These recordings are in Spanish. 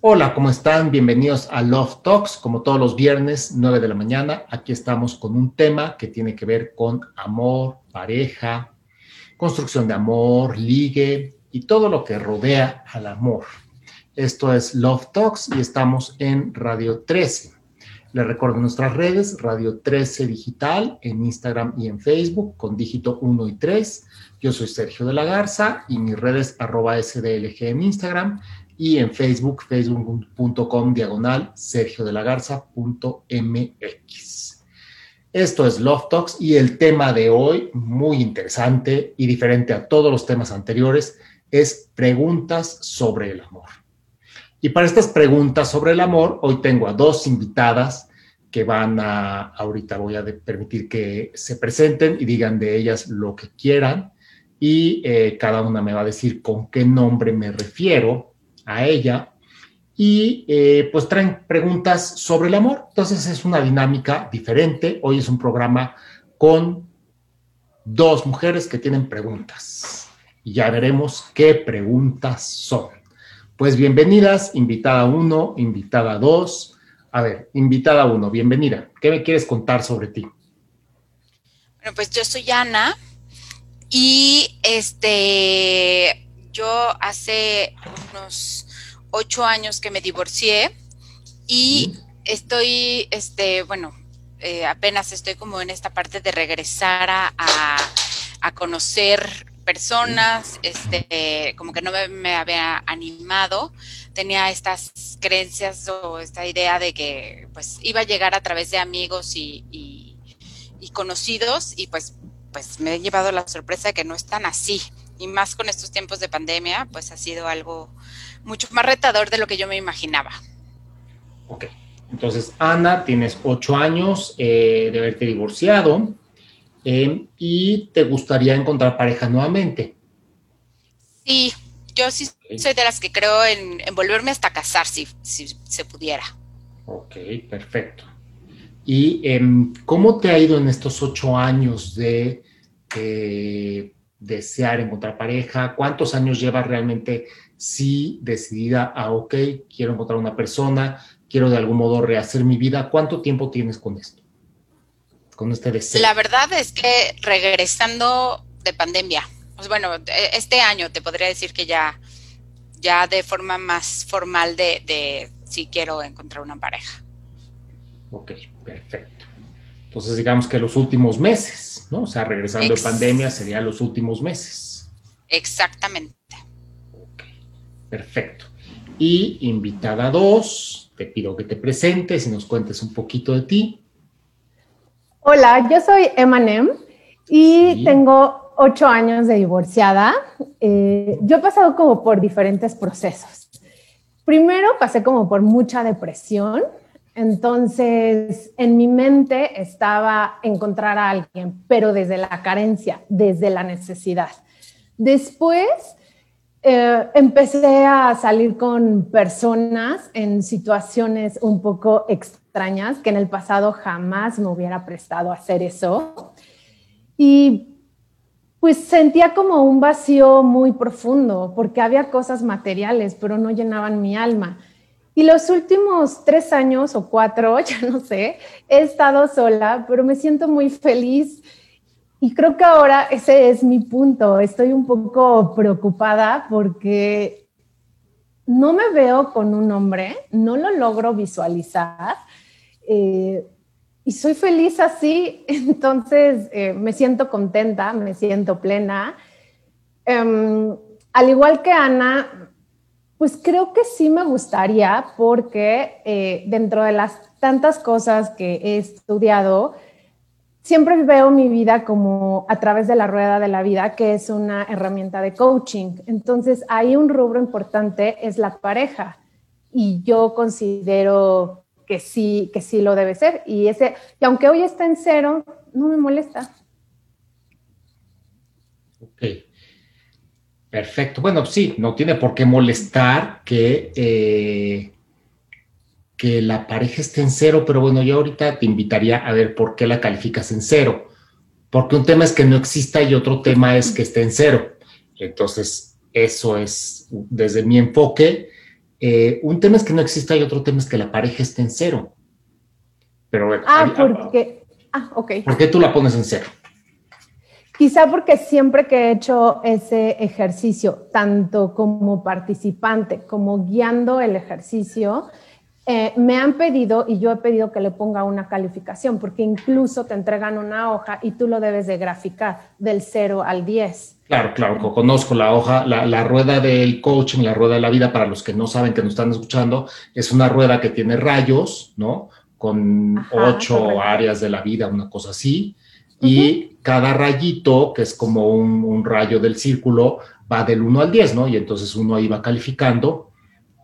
Hola, ¿cómo están? Bienvenidos a Love Talks, como todos los viernes, 9 de la mañana. Aquí estamos con un tema que tiene que ver con amor, pareja, construcción de amor, ligue y todo lo que rodea al amor. Esto es Love Talks y estamos en Radio 13. Les recuerdo nuestras redes, Radio 13 Digital en Instagram y en Facebook con dígito 1 y 3. Yo soy Sergio de la Garza y mis redes arroba SDLG en Instagram y en Facebook, facebook.com diagonal Sergio de la Garza.mx. Esto es Love Talks y el tema de hoy, muy interesante y diferente a todos los temas anteriores, es preguntas sobre el amor. Y para estas preguntas sobre el amor, hoy tengo a dos invitadas que van a, ahorita voy a permitir que se presenten y digan de ellas lo que quieran y eh, cada una me va a decir con qué nombre me refiero a ella y eh, pues traen preguntas sobre el amor. Entonces es una dinámica diferente. Hoy es un programa con dos mujeres que tienen preguntas y ya veremos qué preguntas son. Pues bienvenidas, invitada uno, invitada dos. A ver, invitada uno, bienvenida. ¿Qué me quieres contar sobre ti? Bueno, pues yo soy Ana y este yo hace unos ocho años que me divorcié y estoy, este, bueno, eh, apenas estoy como en esta parte de regresar a, a, conocer personas, este, como que no me, había animado, tenía estas creencias o esta idea de que pues iba a llegar a través de amigos y, y conocidos y pues, pues me he llevado la sorpresa de que no es tan así y más con estos tiempos de pandemia, pues ha sido algo mucho más retador de lo que yo me imaginaba. Ok, entonces Ana, tienes ocho años eh, de haberte divorciado eh, y te gustaría encontrar pareja nuevamente. Sí, yo sí soy de las que creo en, volverme hasta casar si, si, se pudiera. Ok, perfecto. ¿Y em, cómo te ha ido en estos ocho años de eh, desear encontrar pareja? ¿Cuántos años llevas realmente sí decidida a, ok, quiero encontrar una persona, quiero de algún modo rehacer mi vida? ¿Cuánto tiempo tienes con esto? Con este deseo. La verdad es que regresando de pandemia, pues bueno, e, este año te podría decir que ya, ya de forma más formal de, de si quiero encontrar una pareja. Ok, perfecto. Entonces digamos que los últimos meses. ¿No? O sea, regresando de pandemia serían los últimos meses. Exactamente. Ok, perfecto. Y invitada dos, te pido que te presentes y nos cuentes un poquito de ti. Hola, yo soy Emanem y tengo ocho años de divorciada. Eh, yo he pasado como por diferentes procesos. Primero pasé como por mucha depresión, entonces, en mi mente estaba encontrar a alguien, pero desde la carencia, desde la necesidad. Después eh, empecé a salir con personas en situaciones un poco extrañas, que en el pasado jamás me hubiera prestado a hacer eso. Y pues sentía como un vacío muy profundo, porque había cosas materiales, pero no llenaban mi alma. Y los últimos tres años o cuatro, ya no sé, he estado sola, pero me siento muy feliz. Y creo que ahora ese es mi punto. Estoy un poco preocupada porque no me veo con un hombre, no lo logro visualizar. Eh, y soy feliz así, entonces eh, me siento contenta, me siento plena. Em, al igual que Ana, pues creo que sí me gustaría porque eh, dentro de las tantas cosas que he estudiado, siempre veo mi vida como a través de la rueda de la vida, que es una herramienta de coaching. Entonces, ahí un rubro importante es la pareja y yo considero que sí, que sí lo debe ser. Y, ese, y aunque hoy está en cero, no me molesta. Perfecto. Bueno, sí, no tiene por qué molestar que, eh, que la pareja esté en cero, pero bueno, yo ahorita te invitaría a ver por qué la calificas en cero. Porque un tema es que no exista y otro tema es que esté en cero. Entonces, eso es desde mi enfoque Eh, un tema es que no exista y otro tema es que la pareja esté en cero. Pero bueno. Ah, porque. Ah, ok. ¿Por qué tú la pones en cero? Quizá porque siempre que he hecho ese ejercicio, tanto como participante como guiando el ejercicio, eh, me han pedido y yo he pedido que le ponga una calificación, porque incluso te entregan una hoja y tú lo debes de graficar del 0 al 10. Claro, claro, conozco la hoja, la, rueda del coaching, la rueda de la vida, para los que no saben que nos están escuchando, es una rueda que tiene rayos, ¿no? Con ocho áreas de la vida, una cosa así y cada rayito, que es como un, rayo del círculo, va del 1 al 10, ¿no? Y entonces uno ahí va calificando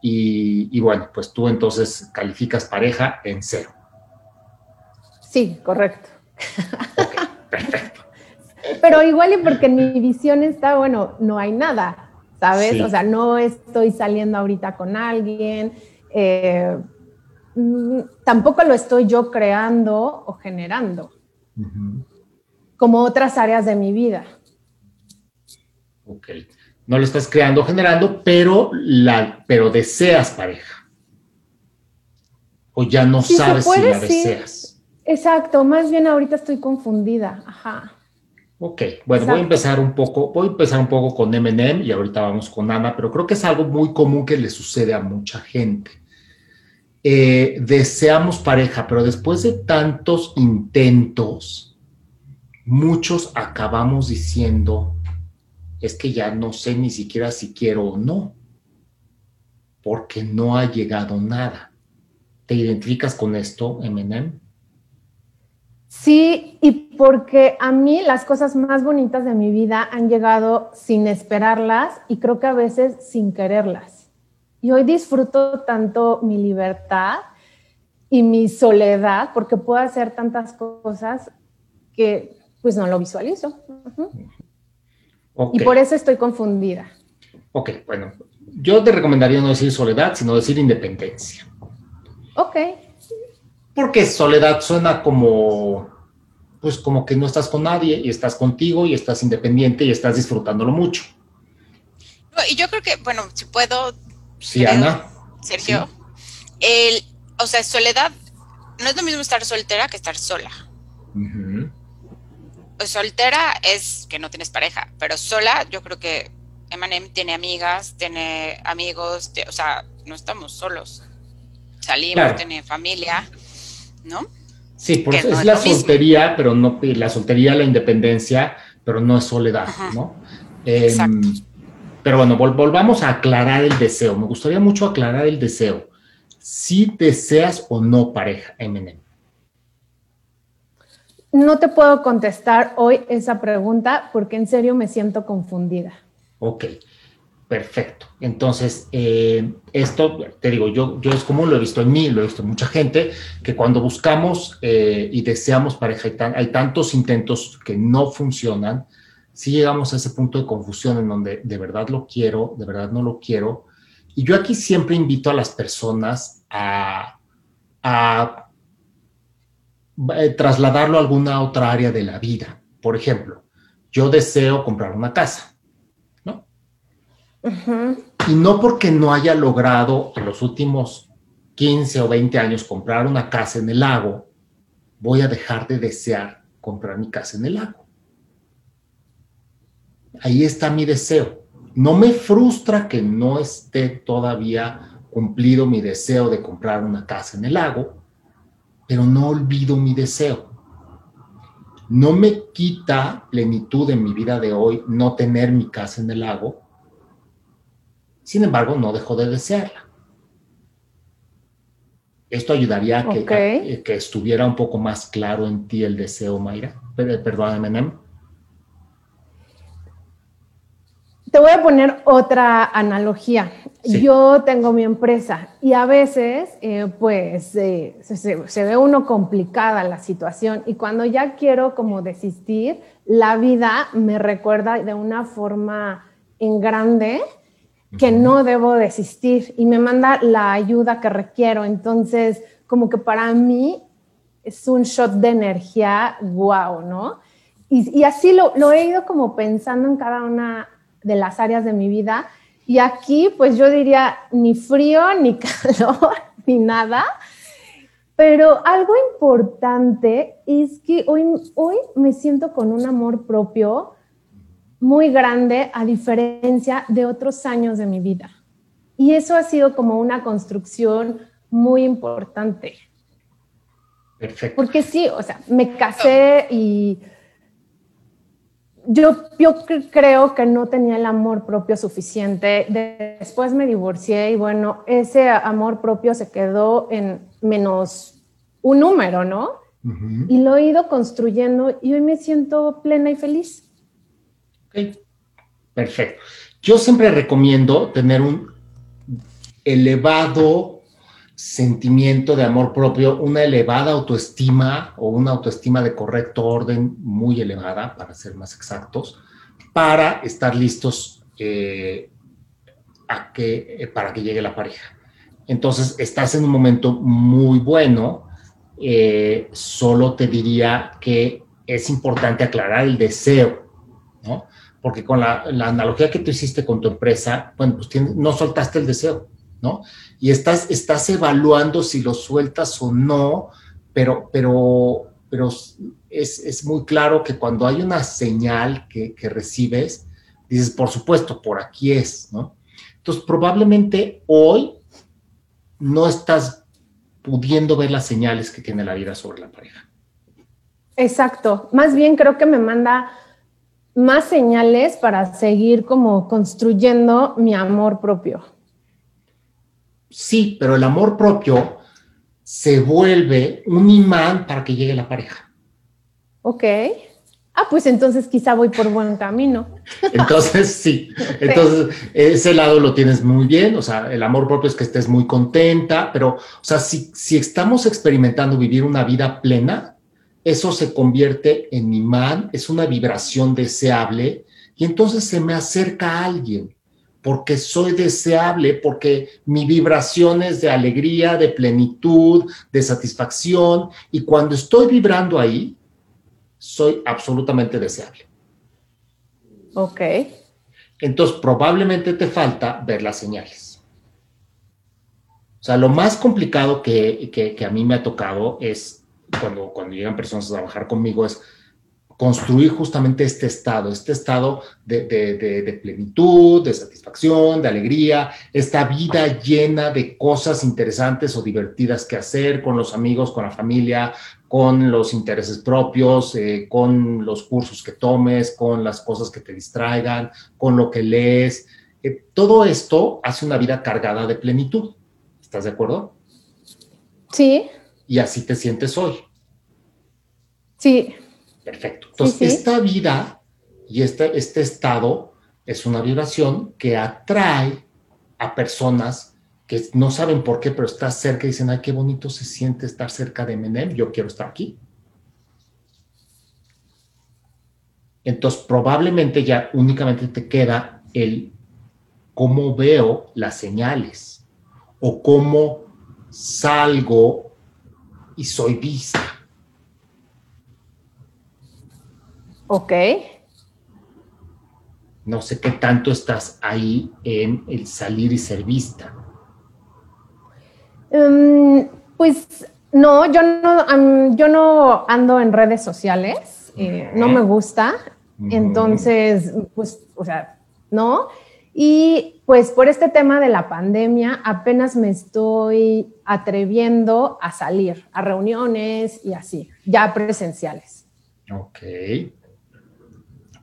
y, bueno, pues tú entonces calificas pareja en cero. Sí, correcto. perfecto. Pero igual y porque en mi visión está, bueno, no hay nada, ¿sabes? O sea, no estoy saliendo ahorita con alguien, eh, mm, tampoco lo estoy yo creando o generando como otras áreas de mi vida. Ok. No lo estás creando, generando, pero, la, pero deseas pareja. O ya no sabes si la deseas. Exacto, más bien ahorita estoy confundida. Ajá. Ok, bueno, voy a empezar un poco, voy a empezar un poco con Eminem y ahorita vamos con Ana, pero creo que es algo muy común que le sucede a mucha gente. Eh, deseamos pareja, pero después de tantos intentos, muchos acabamos diciendo, es que ya no sé ni siquiera si quiero o no, porque no ha llegado nada. ¿Te identificas con esto, Eminem? Sí, y porque a mí las cosas más bonitas de mi vida han llegado sin esperarlas y creo que a veces sin quererlas. Y hoy disfruto tanto mi libertad y mi soledad porque puedo hacer tantas cosas que pues no lo visualizo. Y por eso estoy confundida. Ok, bueno, yo te recomendaría no decir soledad, sino decir independencia. Ok. Porque soledad suena como, pues como que no estás con nadie y estás contigo y estás independiente y estás disfrutándolo mucho. y yo creo que, bueno, si puedo. Sí, Ana. Sergio, el, o sea, soledad, no es lo mismo estar soltera que estar sola soltera es que no tienes pareja, pero sola yo creo que Emanem tiene amigas, tiene amigos, o sea, no estamos solos. Salimos, tiene familia, ¿no? Sí, por eso es, la soltería, pero no la soltería, la independencia, pero no es soledad, ¿no? Exacto. Em, pero bueno, volvamos a aclarar el deseo. Me gustaría mucho aclarar el deseo. Si deseas o no pareja, Eminem. No te puedo contestar hoy esa pregunta porque en serio me siento confundida. Ok, perfecto. Entonces, eh, esto, te digo, yo, yo es como lo he visto en mí, lo he visto en mucha gente, que cuando buscamos eh, y deseamos pareja, hay, tantos intentos que no funcionan, si llegamos a ese punto de confusión en donde de verdad lo quiero, de verdad no lo quiero. Y yo aquí siempre invito a las personas a, a eh, trasladarlo a alguna otra área de la vida. Por ejemplo, yo deseo comprar una casa, ¿no? Y no porque no haya logrado en los últimos 15 o 20 años comprar una casa en el lago, voy a dejar de desear comprar mi casa en el lago. Ahí está mi deseo. No me frustra que no esté todavía cumplido mi deseo de comprar una casa en el lago, pero no olvido mi deseo. No me quita plenitud en mi vida de hoy no tener mi casa en el lago. Sin embargo, no dejo de desearla. Esto ayudaría a que, que, estuviera un poco más claro en ti el deseo, Mayra. Perdóname, Menem. Te voy a poner otra analogía. Yo tengo mi empresa y a veces, eh, pues, eh, se, ve uno complicada la situación y cuando ya quiero como desistir, la vida me recuerda de una forma en grande que no debo desistir y me manda la ayuda que requiero. Entonces, como que para mí es un shot de energía wow, ¿no? Y, así lo, lo he ido como pensando en cada una de las áreas de mi vida Y aquí, pues yo diría ni frío, ni calor, ni nada. Pero algo importante es que hoy, hoy me siento con un amor propio muy grande a diferencia de otros años de mi vida. Y eso ha sido como una construcción muy importante. Perfecto. Porque sí, o sea, me casé y yo, yo creo que no tenía el amor propio suficiente. Después me divorcié y bueno, ese amor propio se quedó en menos un número, ¿no? Y lo he ido construyendo y hoy me siento plena y feliz. Ok, perfecto. Yo siempre recomiendo tener un elevado sentimiento de amor propio, una elevada autoestima o una autoestima de correcto orden muy elevada, para ser más exactos, para estar listos eh, eh, para que llegue la pareja. Entonces, estás en un momento muy bueno. Eh, solo te diría que es importante aclarar el deseo, ¿no? Porque con la, analogía que tú hiciste con tu empresa, bueno, pues no soltaste el deseo ¿no? Y estás, estás evaluando si lo sueltas o no, pero, pero, pero es, muy claro que cuando hay una señal que, recibes, dices, por supuesto, por aquí es, ¿no? Entonces, probablemente hoy no estás pudiendo ver las señales que tiene la vida sobre la pareja. Exacto. Más bien creo que me manda más señales para seguir como construyendo mi amor propio sí, pero el amor propio se vuelve un imán para que llegue la pareja. Ok. Ah, pues entonces quizá voy por buen camino. Entonces, sí. Entonces, ese lado lo tienes muy bien. O sea, el amor propio es que estés muy contenta, pero, o sea, si, si estamos experimentando vivir una vida plena, eso se convierte en imán, es una vibración deseable y entonces se me acerca a alguien porque soy deseable, porque mi vibración es de alegría, de plenitud, de satisfacción, y cuando estoy vibrando ahí, soy absolutamente deseable. Ok. Entonces, probablemente te falta ver las señales. O sea, lo más complicado que, que a mí me ha tocado es cuando, cuando llegan personas a trabajar conmigo es construir justamente este estado, este estado de, plenitud, de satisfacción, de alegría, esta vida llena de cosas interesantes o divertidas que hacer con los amigos, con la familia, con los intereses propios, eh, con los cursos que tomes, con las cosas que te distraigan, con lo que lees. Eh, todo esto hace una vida cargada de plenitud. ¿Estás de acuerdo? Sí. Y así te sientes hoy. Sí, Perfecto. Entonces, esta vida y este, este estado es una vibración que atrae a personas que no saben por qué, pero estás cerca y dicen, ay, qué bonito se siente estar cerca de Menem, yo quiero estar aquí. Entonces, probablemente ya únicamente te queda el cómo veo las señales o cómo salgo y soy vista. Ok. No sé qué tanto estás ahí en el salir y ser vista. Em, pues no, yo no, yo no ando en redes sociales, eh, no me gusta, entonces, pues, o sea, no. Y pues por este tema de la pandemia, apenas me estoy atreviendo a salir a reuniones y así, ya presenciales. Ok.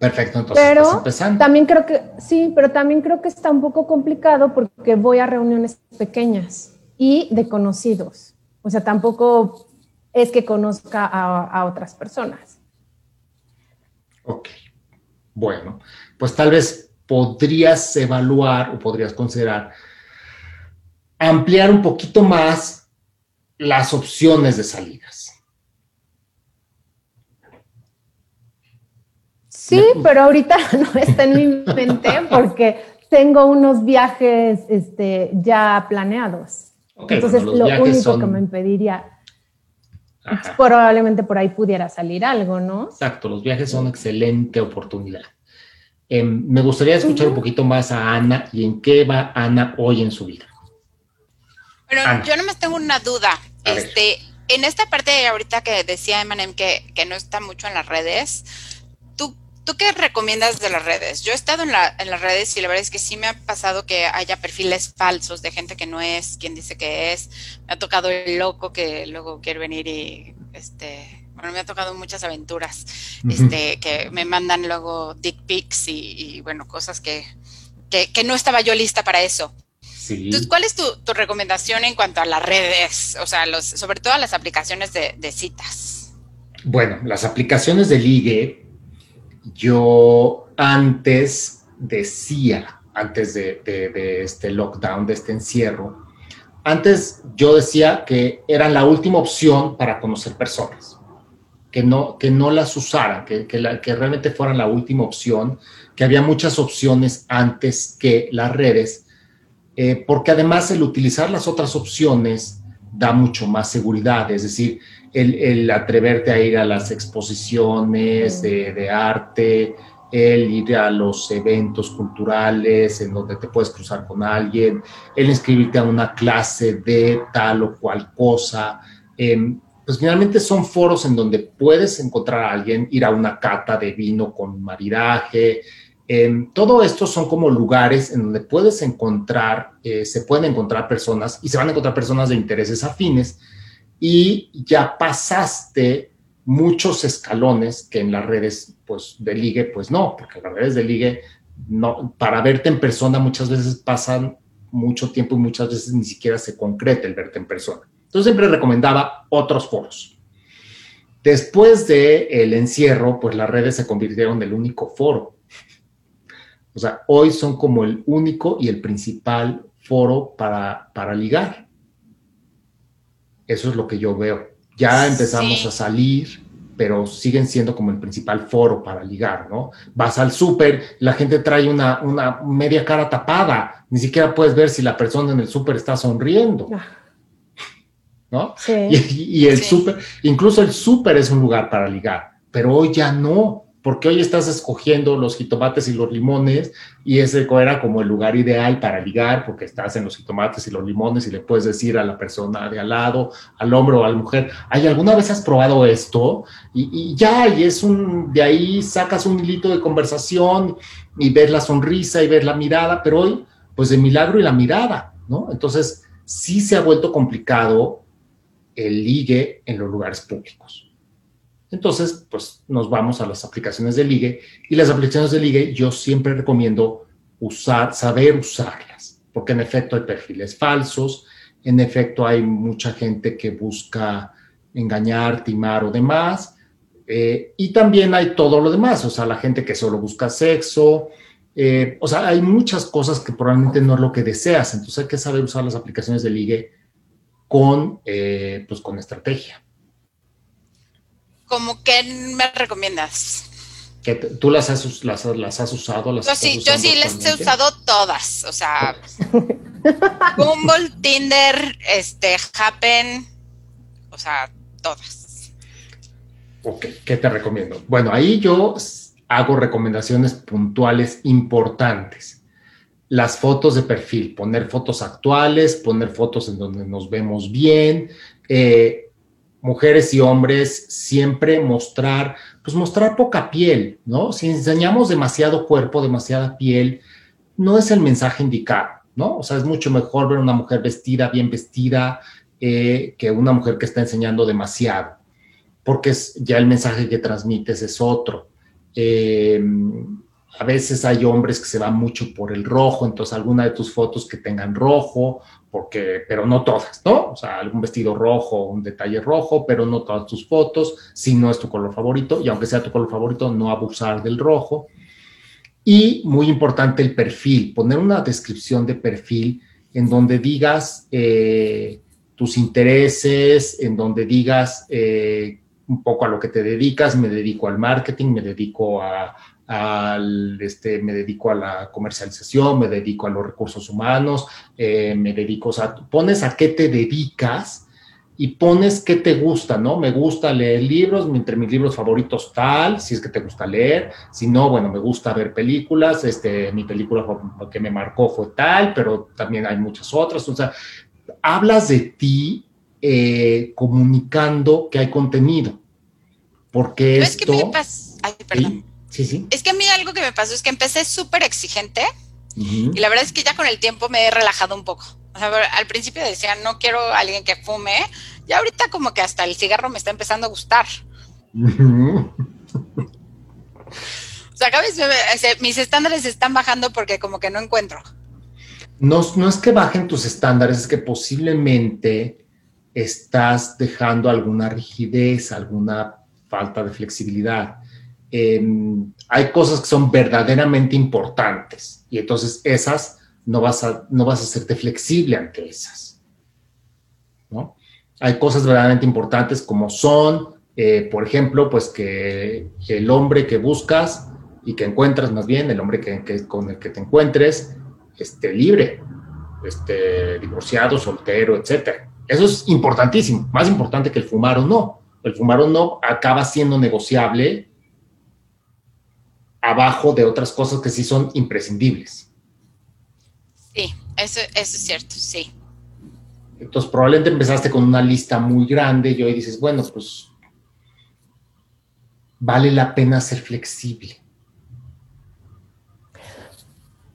Perfecto, entonces pero empezando. También creo que, sí, pero también creo que está un poco complicado porque voy a reuniones pequeñas y de conocidos. O sea, tampoco es que conozca a, otras personas. Ok. Bueno, pues tal vez podrías evaluar o podrías considerar ampliar un poquito más las opciones de salidas. Sí, pero ahorita no está en mi mente porque tengo unos viajes este, ya planeados. Entonces, lo único que me impediría, probablemente por ahí pudiera salir algo, ¿no? Exacto, los viajes son excelente oportunidad. Em, me gustaría escuchar un poquito más a Ana y en qué va Ana hoy en su vida. Bueno, yo nomás tengo una duda. este, en esta parte ahorita que decía Emanem que, que no está mucho en las redes, ¿tú, ¿tú qué recomiendas de las redes? Yo he estado en, la, en las redes y la verdad es que sí me ha pasado que haya perfiles falsos de gente que no es quien dice que es. Me ha tocado el loco que luego quiere venir y este bueno, me ha tocado muchas aventuras, este, que me mandan luego dick pics y, bueno, cosas que, que, no estaba yo lista para eso. Entonces, ¿cuál es tu, recomendación en cuanto a las redes? O sea, los, sobre todo las aplicaciones de, citas. Bueno, las aplicaciones de ligue, yo antes decía, antes de, este lockdown, de este encierro, antes yo decía que eran la última opción para conocer personas que no, que no las usaran, que, que, la, que realmente fueran la última opción, que había muchas opciones antes que las redes, eh, porque además el utilizar las otras opciones da mucho más seguridad, es decir, el, el atreverte a ir a las exposiciones de, de, arte, el ir a los eventos culturales en donde te puedes cruzar con alguien, el inscribirte a una clase de tal o cual cosa. Eh, pues finalmente son foros en donde puedes encontrar a alguien, ir a una cata de vino con maridaje. Em, todo esto son como lugares en donde puedes encontrar, eh, se pueden encontrar personas y se van a encontrar personas de intereses afines y ya pasaste muchos escalones que en las redes pues de ligue pues no, porque en las redes de ligue no, para verte en persona muchas veces pasan mucho tiempo y muchas veces ni siquiera se concreta el verte en persona. Entonces siempre recomendaba otros foros. Después del el encierro, pues las redes se convirtieron en el único foro. O sea, hoy son como el único y el principal foro para, para ligar. Eso es lo que yo veo. Ya empezamos a salir, pero siguen siendo como el principal foro para ligar, ¿no? Vas al súper, la gente trae una, una media cara tapada, ni siquiera puedes ver si la persona en el súper está sonriendo. Ah. ¿no? Y, el súper, incluso el súper es un lugar para ligar, pero hoy ya no, porque hoy estás escogiendo los jitomates y los limones y ese era como el lugar ideal para ligar, porque estás en los jitomates y los limones y le puedes decir a la persona de al lado, al hombre o a la mujer, ¿hay alguna vez has probado esto? Y, ya, y es un, de ahí sacas un hilito de conversación y ves la sonrisa y ves la mirada, pero hoy, pues el milagro y la mirada, ¿no? Entonces, sí se ha vuelto complicado el ligue en los lugares públicos. Entonces, pues nos vamos a las aplicaciones de ligue y las aplicaciones de ligue yo siempre recomiendo usar, saber usarlas, porque en efecto hay perfiles falsos, en efecto hay mucha gente que busca engañar, timar o demás, eh, y también hay todo lo demás, o sea, la gente que solo busca sexo, eh, o sea, hay muchas cosas que probablemente no es lo que deseas, entonces hay que saber usar las aplicaciones de ligue con, eh, pues, con estrategia. ¿Cómo qué me recomiendas? que ¿Tú las has, las, has usado? Las yo sí, yo sí las he usado todas. O sea, Bumble, Tinder, este, Happen, o sea, todas. Ok, ¿qué te recomiendo? Bueno, ahí yo hago recomendaciones puntuales importantes las fotos de perfil, poner fotos actuales, poner fotos en donde nos vemos bien, eh, mujeres y hombres siempre mostrar, pues mostrar poca piel, ¿no? Si enseñamos demasiado cuerpo, demasiada piel, no es el mensaje indicado, ¿no? O sea, es mucho mejor ver una mujer vestida, bien vestida, eh, que una mujer que está enseñando demasiado, porque es, ya el mensaje que transmites es otro. Eh, a veces hay hombres que se van mucho por el rojo, entonces alguna de tus fotos que tengan rojo, porque, pero no todas, ¿no? O sea, algún vestido rojo, un detalle rojo, pero no todas tus fotos, si no es tu color favorito, y aunque sea tu color favorito, no abusar del rojo. Y muy importante el perfil, poner una descripción de perfil en donde digas eh, tus intereses, en donde digas eh, un poco a lo que te dedicas, me dedico al marketing, me dedico a, al, este, me dedico a la comercialización, me dedico a los recursos humanos, eh, me dedico, o sea, pones a qué te dedicas y pones qué te gusta, ¿no? Me gusta leer libros, entre mis libros favoritos tal, si es que te gusta leer, si no, bueno, me gusta ver películas, este, mi película que me marcó fue tal, pero también hay muchas otras, o sea, hablas de ti eh, comunicando que hay contenido, porque esto... Es que Ay, perdón. Sí, sí. Es que a mí algo que me pasó es que empecé súper exigente y la verdad es que ya con el tiempo me he relajado un poco. O sea, al principio decía, no quiero a alguien que fume, y ahorita como que hasta el cigarro me está empezando a gustar. o sea, cada vez mis estándares están bajando porque como que no encuentro. No, no es que bajen tus estándares, es que posiblemente estás dejando alguna rigidez, alguna falta de flexibilidad. Em, hay cosas que son verdaderamente importantes y entonces esas no vas a, no vas a hacerte flexible ante esas. ¿no? Hay cosas verdaderamente importantes como son, eh, por ejemplo, pues que el hombre que buscas y que encuentras más bien, el hombre que, con el que te encuentres, esté libre, esté divorciado, soltero, etc. Eso es importantísimo, más importante que el fumar o no. El fumar o no acaba siendo negociable abajo de otras cosas que sí son imprescindibles. Sí, eso, eso es cierto, sí. Entonces, probablemente empezaste con una lista muy grande y hoy dices, bueno, pues vale la pena ser flexible.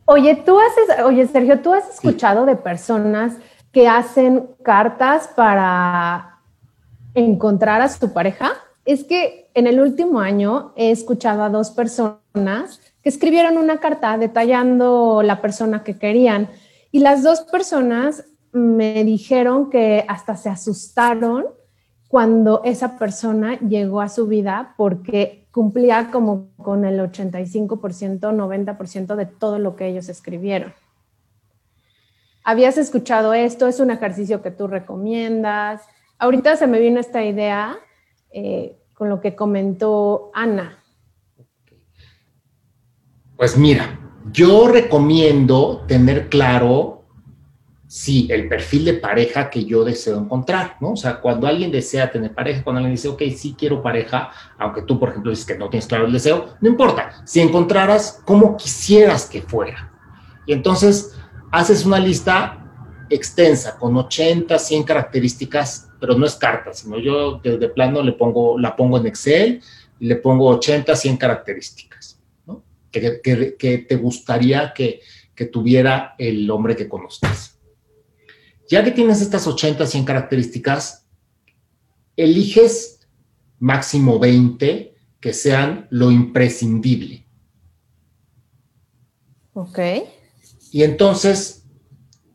Oye, tú haces, oye, Sergio, ¿tú has escuchado de personas que hacen cartas para encontrar a su pareja? Es que en el último año he escuchado a dos personas que escribieron una carta detallando la persona que querían y las dos personas me dijeron que hasta se asustaron cuando esa persona llegó a su vida porque cumplía como con el 85%, 90% de todo lo que ellos escribieron. ¿Habías escuchado esto? ¿Es un ejercicio que tú recomiendas? Ahorita se me vino esta idea eh, con lo que comentó Ana. Pues mira, yo recomiendo tener claro sí, el perfil de pareja que yo deseo encontrar, ¿no? O sea, cuando alguien desea tener pareja, cuando alguien dice, ok, sí quiero pareja, aunque tú, por ejemplo, dices que no tienes claro el deseo, no importa, si encontraras como quisieras que fuera. Y entonces haces una lista extensa con 80, 100 características, pero no es carta, sino yo de, plano le pongo, la pongo en Excel y le pongo 80, 100 características, ¿no? Que, te gustaría que, que tuviera el hombre que conozcas. Ya que tienes estas 80, 100 características, eliges máximo 20 que sean lo imprescindible. Ok. Y entonces,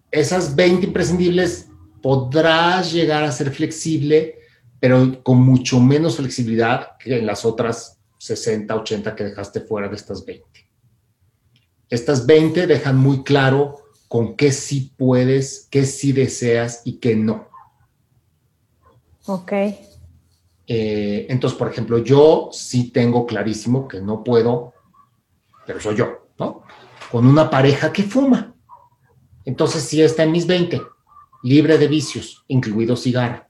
esas 20 imprescindibles podrás llegar a ser flexible, pero con mucho menos flexibilidad que en las otras 60, 80 que dejaste fuera de estas 20. Estas 20 dejan muy claro con qué sí puedes, qué sí deseas y qué no. Ok. Eh, entonces, por ejemplo, yo sí tengo clarísimo que no puedo, pero soy yo, ¿no? Con una pareja que fuma. Entonces, sí está en mis 20, libre de vicios, incluido cigarro.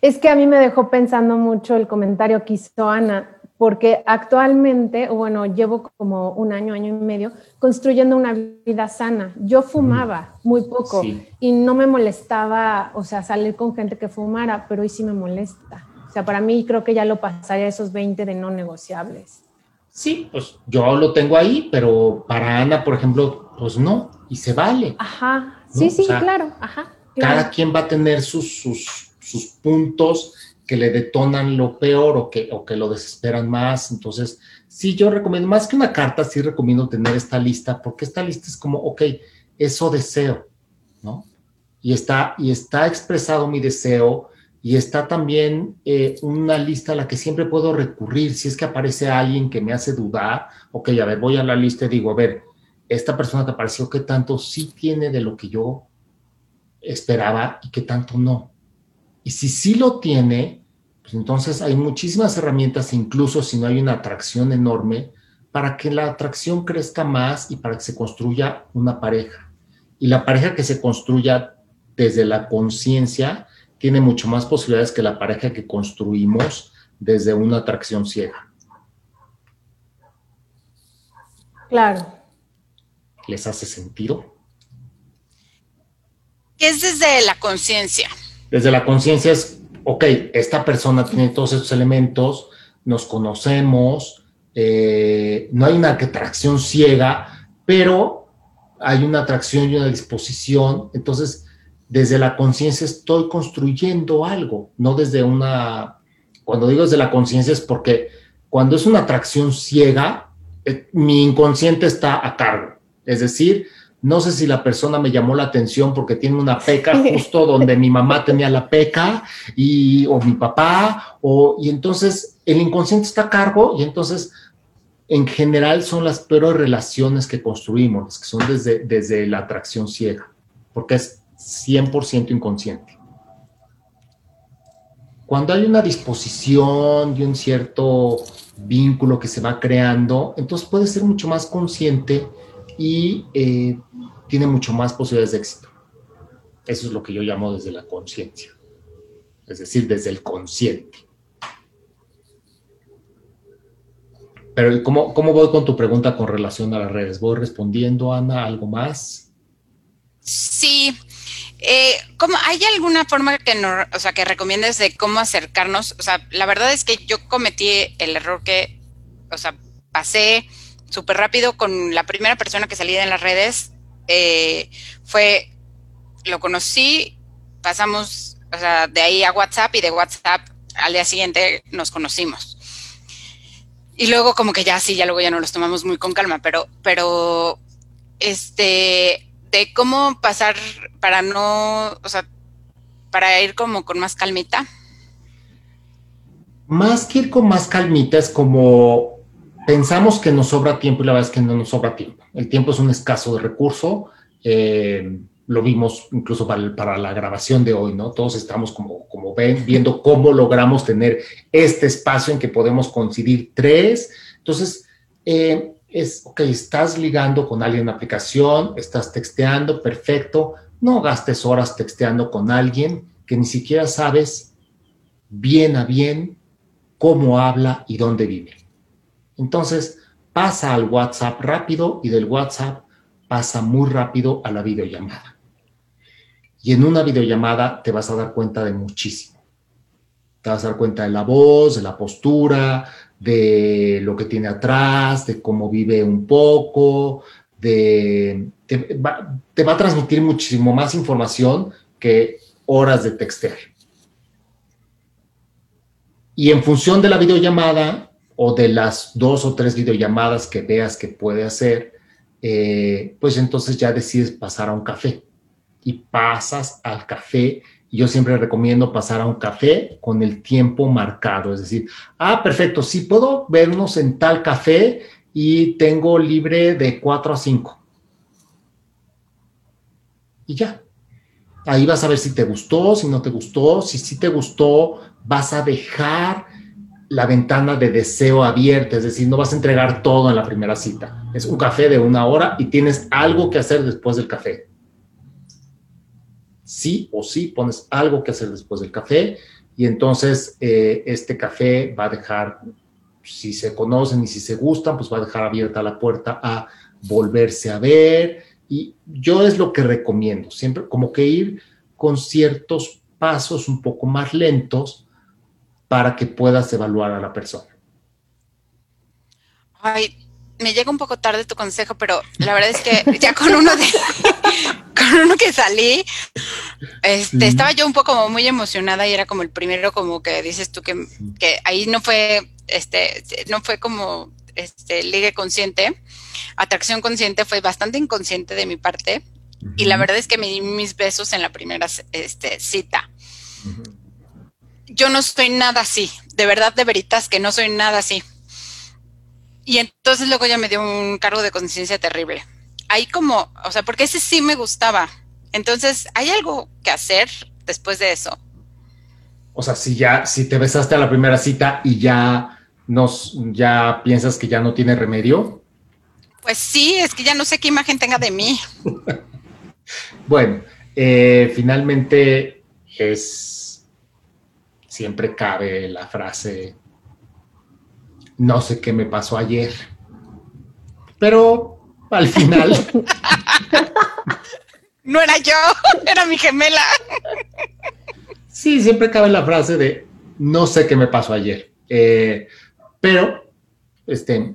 Es que a mí me dejó pensando mucho el comentario que hizo Ana porque actualmente, bueno, llevo como un año, año y medio construyendo una vida sana. Yo fumaba muy poco y no me molestaba, o sea, salir con gente que fumara, pero hoy sí me molesta. O sea, para mí creo que ya lo pasaría esos 20 de no negociables. Sí, pues yo lo tengo ahí, pero para Ana, por ejemplo, pues no, y se vale. Ajá, sí, sí, claro, ajá. Cada quien va a tener sus, sus, sus puntos que le detonan lo peor o que, o que lo desesperan más. Entonces, sí, yo recomiendo, más que una carta, sí recomiendo tener esta lista, porque esta lista es como, ok, eso deseo, ¿no? Y está, y está expresado mi deseo y está también eh, una lista a la que siempre puedo recurrir si es que aparece alguien que me hace dudar, ok, a ver, voy a la lista y digo, a ver, esta persona que apareció, ¿qué tanto sí tiene de lo que yo esperaba y qué tanto no? Y si sí lo tiene, pues entonces hay muchísimas herramientas, incluso si no hay una atracción enorme, para que la atracción crezca más y para que se construya una pareja. Y la pareja que se construya desde la conciencia tiene mucho más posibilidades que la pareja que construimos desde una atracción ciega. Claro. ¿Les hace sentido? ¿Qué es desde la conciencia? Desde la conciencia es, ok, esta persona tiene todos estos elementos, nos conocemos, eh, no hay una atracción ciega, pero hay una atracción y una disposición. Entonces, desde la conciencia estoy construyendo algo, no desde una, cuando digo desde la conciencia es porque cuando es una atracción ciega, eh, mi inconsciente está a cargo. Es decir, no sé si la persona me llamó la atención porque tiene una peca justo donde mi mamá tenía la peca y, o mi papá, o, y entonces el inconsciente está a cargo y entonces en general son las peores relaciones que construimos, que son desde, desde la atracción ciega, porque es 100% inconsciente. Cuando hay una disposición y un cierto vínculo que se va creando, entonces puede ser mucho más consciente y eh, tiene mucho más posibilidades de éxito. Eso es lo que yo llamo desde la conciencia, es decir, desde el consciente. Pero ¿cómo, ¿cómo voy con tu pregunta con relación a las redes? ¿Voy respondiendo, Ana, algo más? Sí. Eh, ¿cómo, ¿Hay alguna forma que, no, o sea, que recomiendes de cómo acercarnos? O sea, la verdad es que yo cometí el error que, o sea, pasé súper rápido con la primera persona que salí en las redes. Eh, fue, lo conocí, pasamos, o sea, de ahí a WhatsApp y de WhatsApp al día siguiente nos conocimos. Y luego como que ya sí, ya luego ya no los tomamos muy con calma, pero, pero, este, de cómo pasar para no, o sea, para ir como con más calmita. Más que ir con más calmita es como pensamos que nos sobra tiempo y la verdad es que no nos sobra tiempo. El tiempo es un escaso recurso. Eh, lo vimos incluso para, la grabación de hoy, ¿no? Todos estamos como, como ven, viendo cómo logramos tener este espacio en que podemos coincidir tres. Entonces, eh, es, ok, estás ligando con alguien en aplicación, estás texteando, perfecto. No gastes horas texteando con alguien que ni siquiera sabes bien a bien cómo habla y dónde vive. Entonces, pasa al WhatsApp rápido y del WhatsApp pasa muy rápido a la videollamada. Y en una videollamada te vas a dar cuenta de muchísimo. Te vas a dar cuenta de la voz, de la postura, de lo que tiene atrás, de cómo vive un poco, de, te, va, te va a transmitir muchísimo más información que horas de textear. Y en función de la videollamada, o de las dos o tres videollamadas que veas que puede hacer, eh, pues entonces ya decides pasar a un café y pasas al café. Yo siempre recomiendo pasar a un café con el tiempo marcado, es decir, ah, perfecto, sí puedo vernos en tal café y tengo libre de 4 a 5. Y ya. Ahí vas a ver si te gustó, si no te gustó, si sí te gustó, vas a dejar la ventana de deseo abierta, es decir, no vas a entregar todo en la primera cita. Es un café de una hora y tienes algo que hacer después del café. Sí o sí pones algo que hacer después del café y entonces eh, este café va a dejar, si se conocen y si se gustan, pues va a dejar abierta la puerta a volverse a ver. Y yo es lo que recomiendo, siempre como que ir con ciertos pasos un poco más lentos para que puedas evaluar a la persona. Ay, me llega un poco tarde tu consejo, pero la verdad es que ya con uno de con uno que salí, este, estaba yo un poco muy emocionada y era como el primero como que dices tú que, que ahí no fue este no fue como este ligue consciente, atracción consciente fue bastante inconsciente de mi parte. Y la verdad es que me di mis besos en la primera este, cita yo no soy nada así, de verdad, de veritas que no soy nada así. Y entonces luego ya me dio un cargo de conciencia terrible. Ahí como, o sea, porque ese sí me gustaba. Entonces, ¿hay algo que hacer después de eso? O sea, si ya, si te besaste a la primera cita y ya nos, ya piensas que ya no tiene remedio. Pues sí, es que ya no sé qué imagen tenga de mí. bueno, eh, finalmente es siempre cabe la frase, no sé qué me pasó ayer, pero al final... no era yo, era mi gemela. sí, siempre cabe la frase de, no sé qué me pasó ayer, eh, pero, este,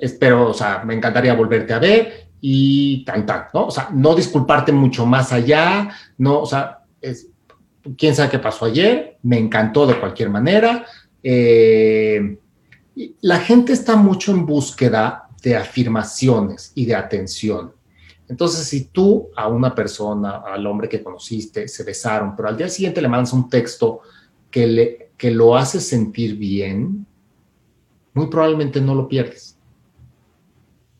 espero, o sea, me encantaría volverte a ver y tan, tan, ¿no? O sea, no disculparte mucho más allá, no, o sea, es, quién sabe qué pasó ayer, me encantó de cualquier manera. Eh, la gente está mucho en búsqueda de afirmaciones y de atención. Entonces, si tú a una persona, al hombre que conociste, se besaron, pero al día siguiente le mandas un texto que, le, que lo hace sentir bien, muy probablemente no lo pierdes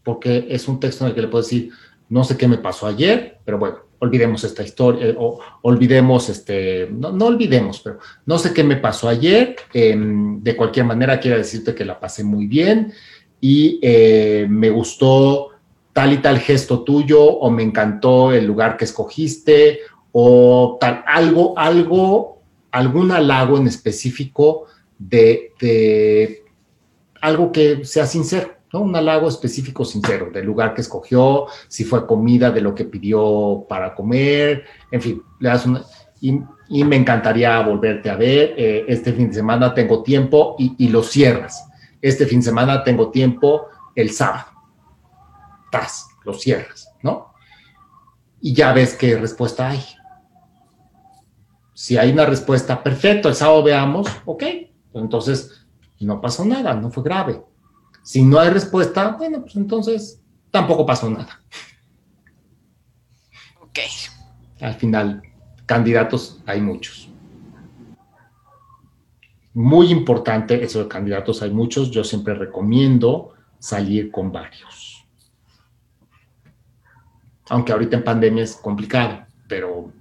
porque es un texto en el que le puedo decir, no sé qué me pasó ayer, pero bueno, olvidemos esta historia, o olvidemos, este, no, olvidemos, pero no sé qué me pasó ayer, em, de cualquier manera quiero decirte que la pasé muy bien y eh, me gustó tal y tal gesto tuyo, o me encantó el lugar que escogiste, o tal, algo, algo, algún halago en específico de, de algo que sea sincero. Un halago específico sincero del lugar que escogió, si fue comida, de lo que pidió para comer, en fin, le das una... Y, me encantaría volverte a ver. Eh, este fin de semana tengo tiempo y, lo cierras. Este fin de semana tengo tiempo el sábado. Tas, lo cierras, ¿no? Y ya ves qué respuesta hay. Si hay una respuesta, perfecto, el sábado veamos, ok. Entonces, no pasó nada, no fue grave si no hay respuesta, bueno, pues entonces tampoco pasó nada. Ok. Al final, candidatos hay muchos. Muy importante eso de candidatos hay muchos. Yo siempre recomiendo salir con varios. Aunque ahorita en pandemia es complicado, pero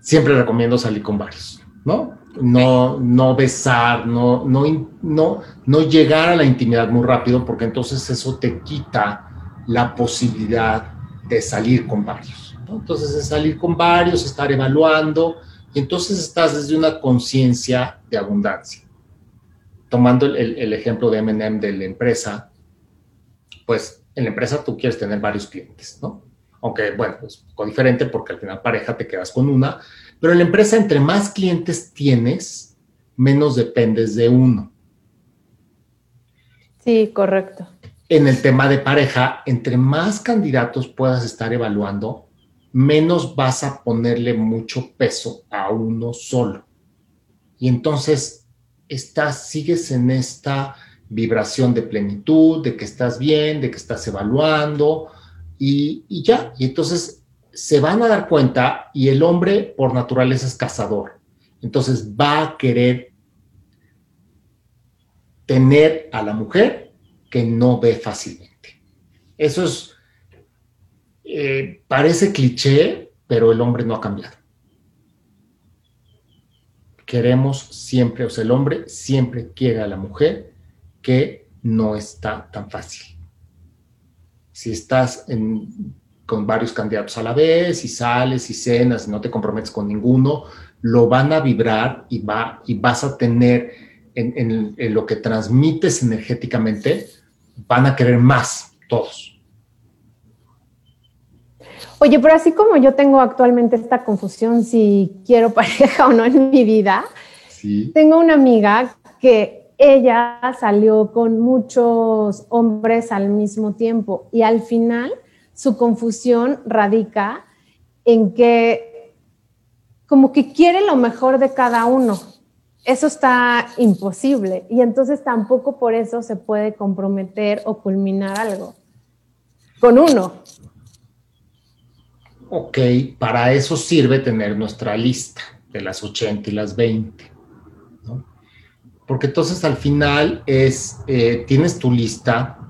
siempre recomiendo salir con varios, ¿no? No, no besar, no, no, no, no llegar a la intimidad muy rápido, porque entonces eso te quita la posibilidad de salir con varios. Entonces, es salir con varios, estar evaluando, y entonces estás desde una conciencia de abundancia. Tomando el, ejemplo de MM de la empresa, pues en la empresa tú quieres tener varios clientes, ¿no? Aunque, bueno, es poco diferente porque al final pareja te quedas con una, pero en la empresa, entre más clientes tienes, menos dependes de uno. Sí, correcto. En el tema de pareja, entre más candidatos puedas estar evaluando, menos vas a ponerle mucho peso a uno solo. Y entonces estás, sigues en esta vibración de plenitud, de que estás bien, de que estás evaluando y, y ya. Y entonces se van a dar cuenta y el hombre por naturaleza es cazador. Entonces va a querer tener a la mujer que no ve fácilmente. Eso es, eh, parece cliché, pero el hombre no ha cambiado. Queremos siempre, o sea, el hombre siempre quiere a la mujer que no está tan fácil. Si estás en con varios candidatos a la vez y sales y cenas y no te comprometes con ninguno, lo van a vibrar y, va, y vas a tener en, lo que transmites energéticamente, van a querer más todos. Oye, pero así como yo tengo actualmente esta confusión si quiero pareja o no en mi vida, tengo una amiga que ella salió con muchos hombres al mismo tiempo y al final su confusión radica en que como que quiere lo mejor de cada uno. Eso está imposible y entonces tampoco por eso se puede comprometer o culminar algo con uno. Ok, para eso sirve tener nuestra lista de las 80 y las 20. Porque entonces al final es, eh, tienes tu lista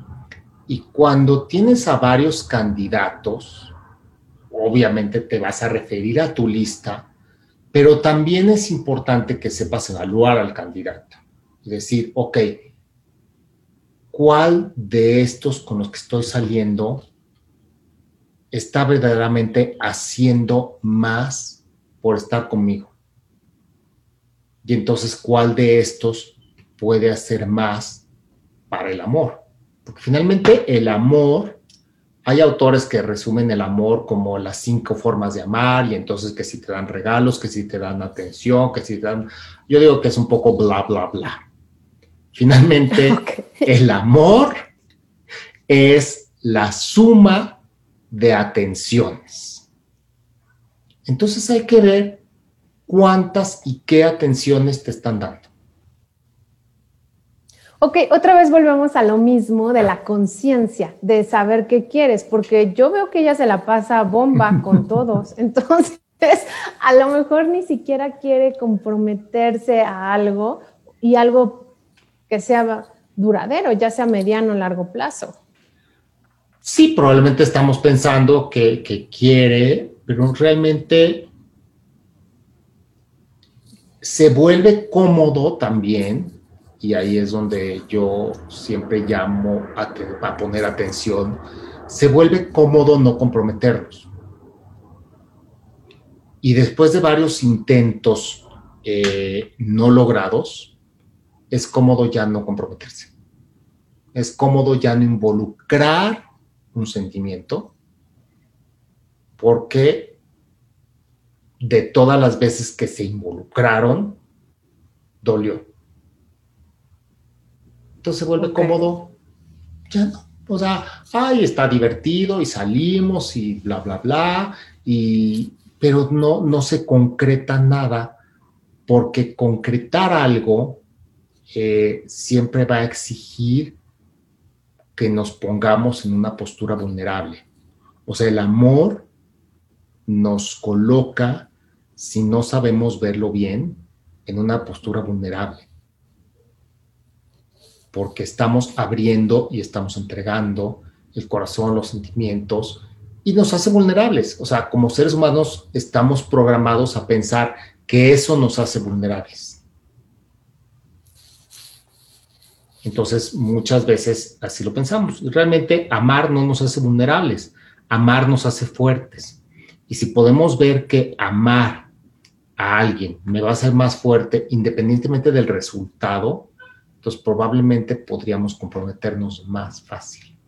y cuando tienes a varios candidatos, obviamente te vas a referir a tu lista, pero también es importante que sepas evaluar al candidato. Es decir, ok, ¿cuál de estos con los que estoy saliendo está verdaderamente haciendo más por estar conmigo? y entonces cuál de estos puede hacer más para el amor. Porque finalmente el amor, hay autores que resumen el amor como las cinco formas de amar y entonces que si te dan regalos, que si te dan atención, que si te dan... Yo digo que es un poco bla, bla, bla. Finalmente, el amor es la suma de atenciones. Entonces hay que ver cuántas y qué atenciones te están dando. Ok, otra vez volvemos a lo mismo de la conciencia, de saber qué quieres, porque yo veo que ella se la pasa bomba con todos. Entonces, a lo mejor ni siquiera quiere comprometerse a algo y algo que sea duradero, ya sea mediano o largo plazo. Sí, probablemente estamos pensando que, que quiere, pero realmente se vuelve cómodo también y ahí es donde yo siempre llamo a, poner atención, se vuelve cómodo no comprometernos. Y después de varios intentos eh, no logrados, es cómodo ya no comprometerse. Es cómodo ya no involucrar un sentimiento, porque de todas las veces que se involucraron, dolió entonces se vuelve cómodo, ya no. O sea, ay, está divertido y salimos y bla, bla, bla, y, pero no, no se concreta nada, porque concretar algo eh, siempre va a exigir que nos pongamos en una postura vulnerable. O sea, el amor nos coloca, si no sabemos verlo bien, en una postura vulnerable porque estamos abriendo y estamos entregando el corazón, los sentimientos, y nos hace vulnerables. O sea, como seres humanos estamos programados a pensar que eso nos hace vulnerables. Entonces, muchas veces así lo pensamos. Realmente amar no nos hace vulnerables, amar nos hace fuertes. Y si podemos ver que amar a alguien me va a hacer más fuerte independientemente del resultado, entonces probablemente podríamos comprometernos más fácil.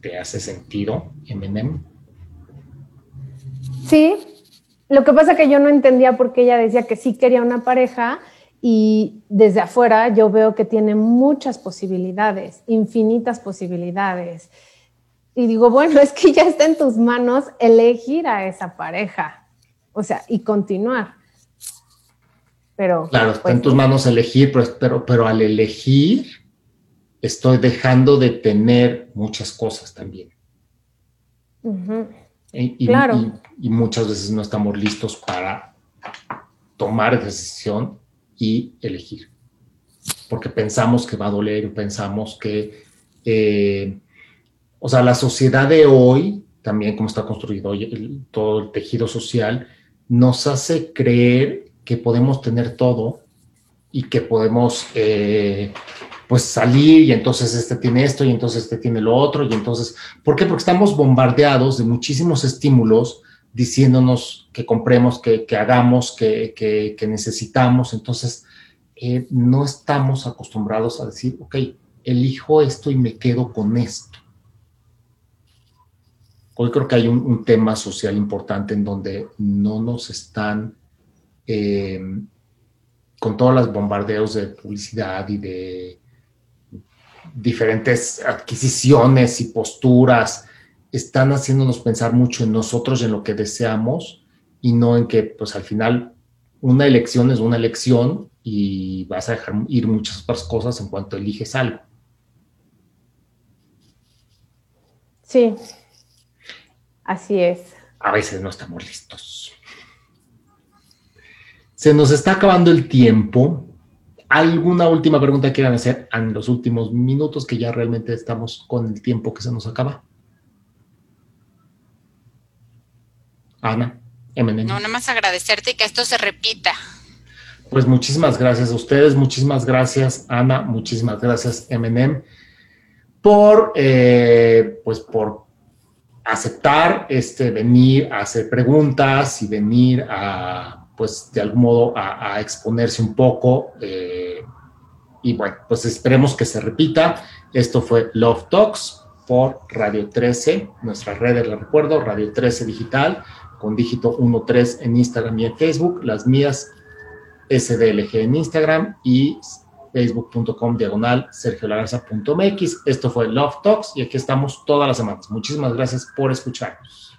¿Te hace sentido, Eminem? Sí, lo que pasa es que yo no entendía por qué ella decía que sí quería una pareja y desde afuera yo veo que tiene muchas posibilidades, infinitas posibilidades. Y digo, bueno, es que ya está en tus manos elegir a esa pareja, o sea, y continuar. Pero, claro, está en pues tus manos elegir, pero, pero, al elegir estoy dejando de tener muchas cosas también. y, claro. y, muchas veces no estamos listos para tomar decisión y elegir. Porque pensamos que va a doler, pensamos que, eh, o sea, la sociedad de hoy, también como está construido hoy todo el tejido social, nos hace creer que podemos tener todo y que podemos eh, pues salir y entonces este tiene esto y entonces este tiene lo otro y entonces, ¿por qué? Porque estamos bombardeados de muchísimos estímulos diciéndonos que compremos, que, hagamos, que, necesitamos, entonces eh, no estamos acostumbrados a decir, ok, elijo esto y me quedo con esto. Hoy creo que hay un tema social importante en donde no nos están eh, con todos los bombardeos de publicidad y de diferentes adquisiciones y posturas, están haciéndonos pensar mucho en nosotros y en lo que deseamos y no en que, pues al final, una elección es una elección y vas a dejar ir muchas otras cosas en cuanto eliges algo. Sí, así es. A veces no estamos listos. Se nos está acabando el tiempo. ¿Alguna última pregunta que quieran hacer en los últimos minutos que ya realmente estamos con el tiempo que se nos acaba? Ana, MN. No, nada más agradecerte y que esto se repita. Pues muchísimas gracias a ustedes, muchísimas gracias Ana, muchísimas gracias MNM por, eh, pues por aceptar este, venir a hacer preguntas y venir a, pues, de algún modo a, exponerse un poco. Eh, y bueno, pues esperemos que se repita. Esto fue Love Talks por Radio 13, nuestras redes, les recuerdo, Radio 13 Digital, con dígito 13 en Instagram y en Facebook, las mías SDLG en Instagram y facebook.com diagonal sergiolarza.mx. Esto fue Love Talks y aquí estamos todas las semanas. Muchísimas gracias por escucharnos.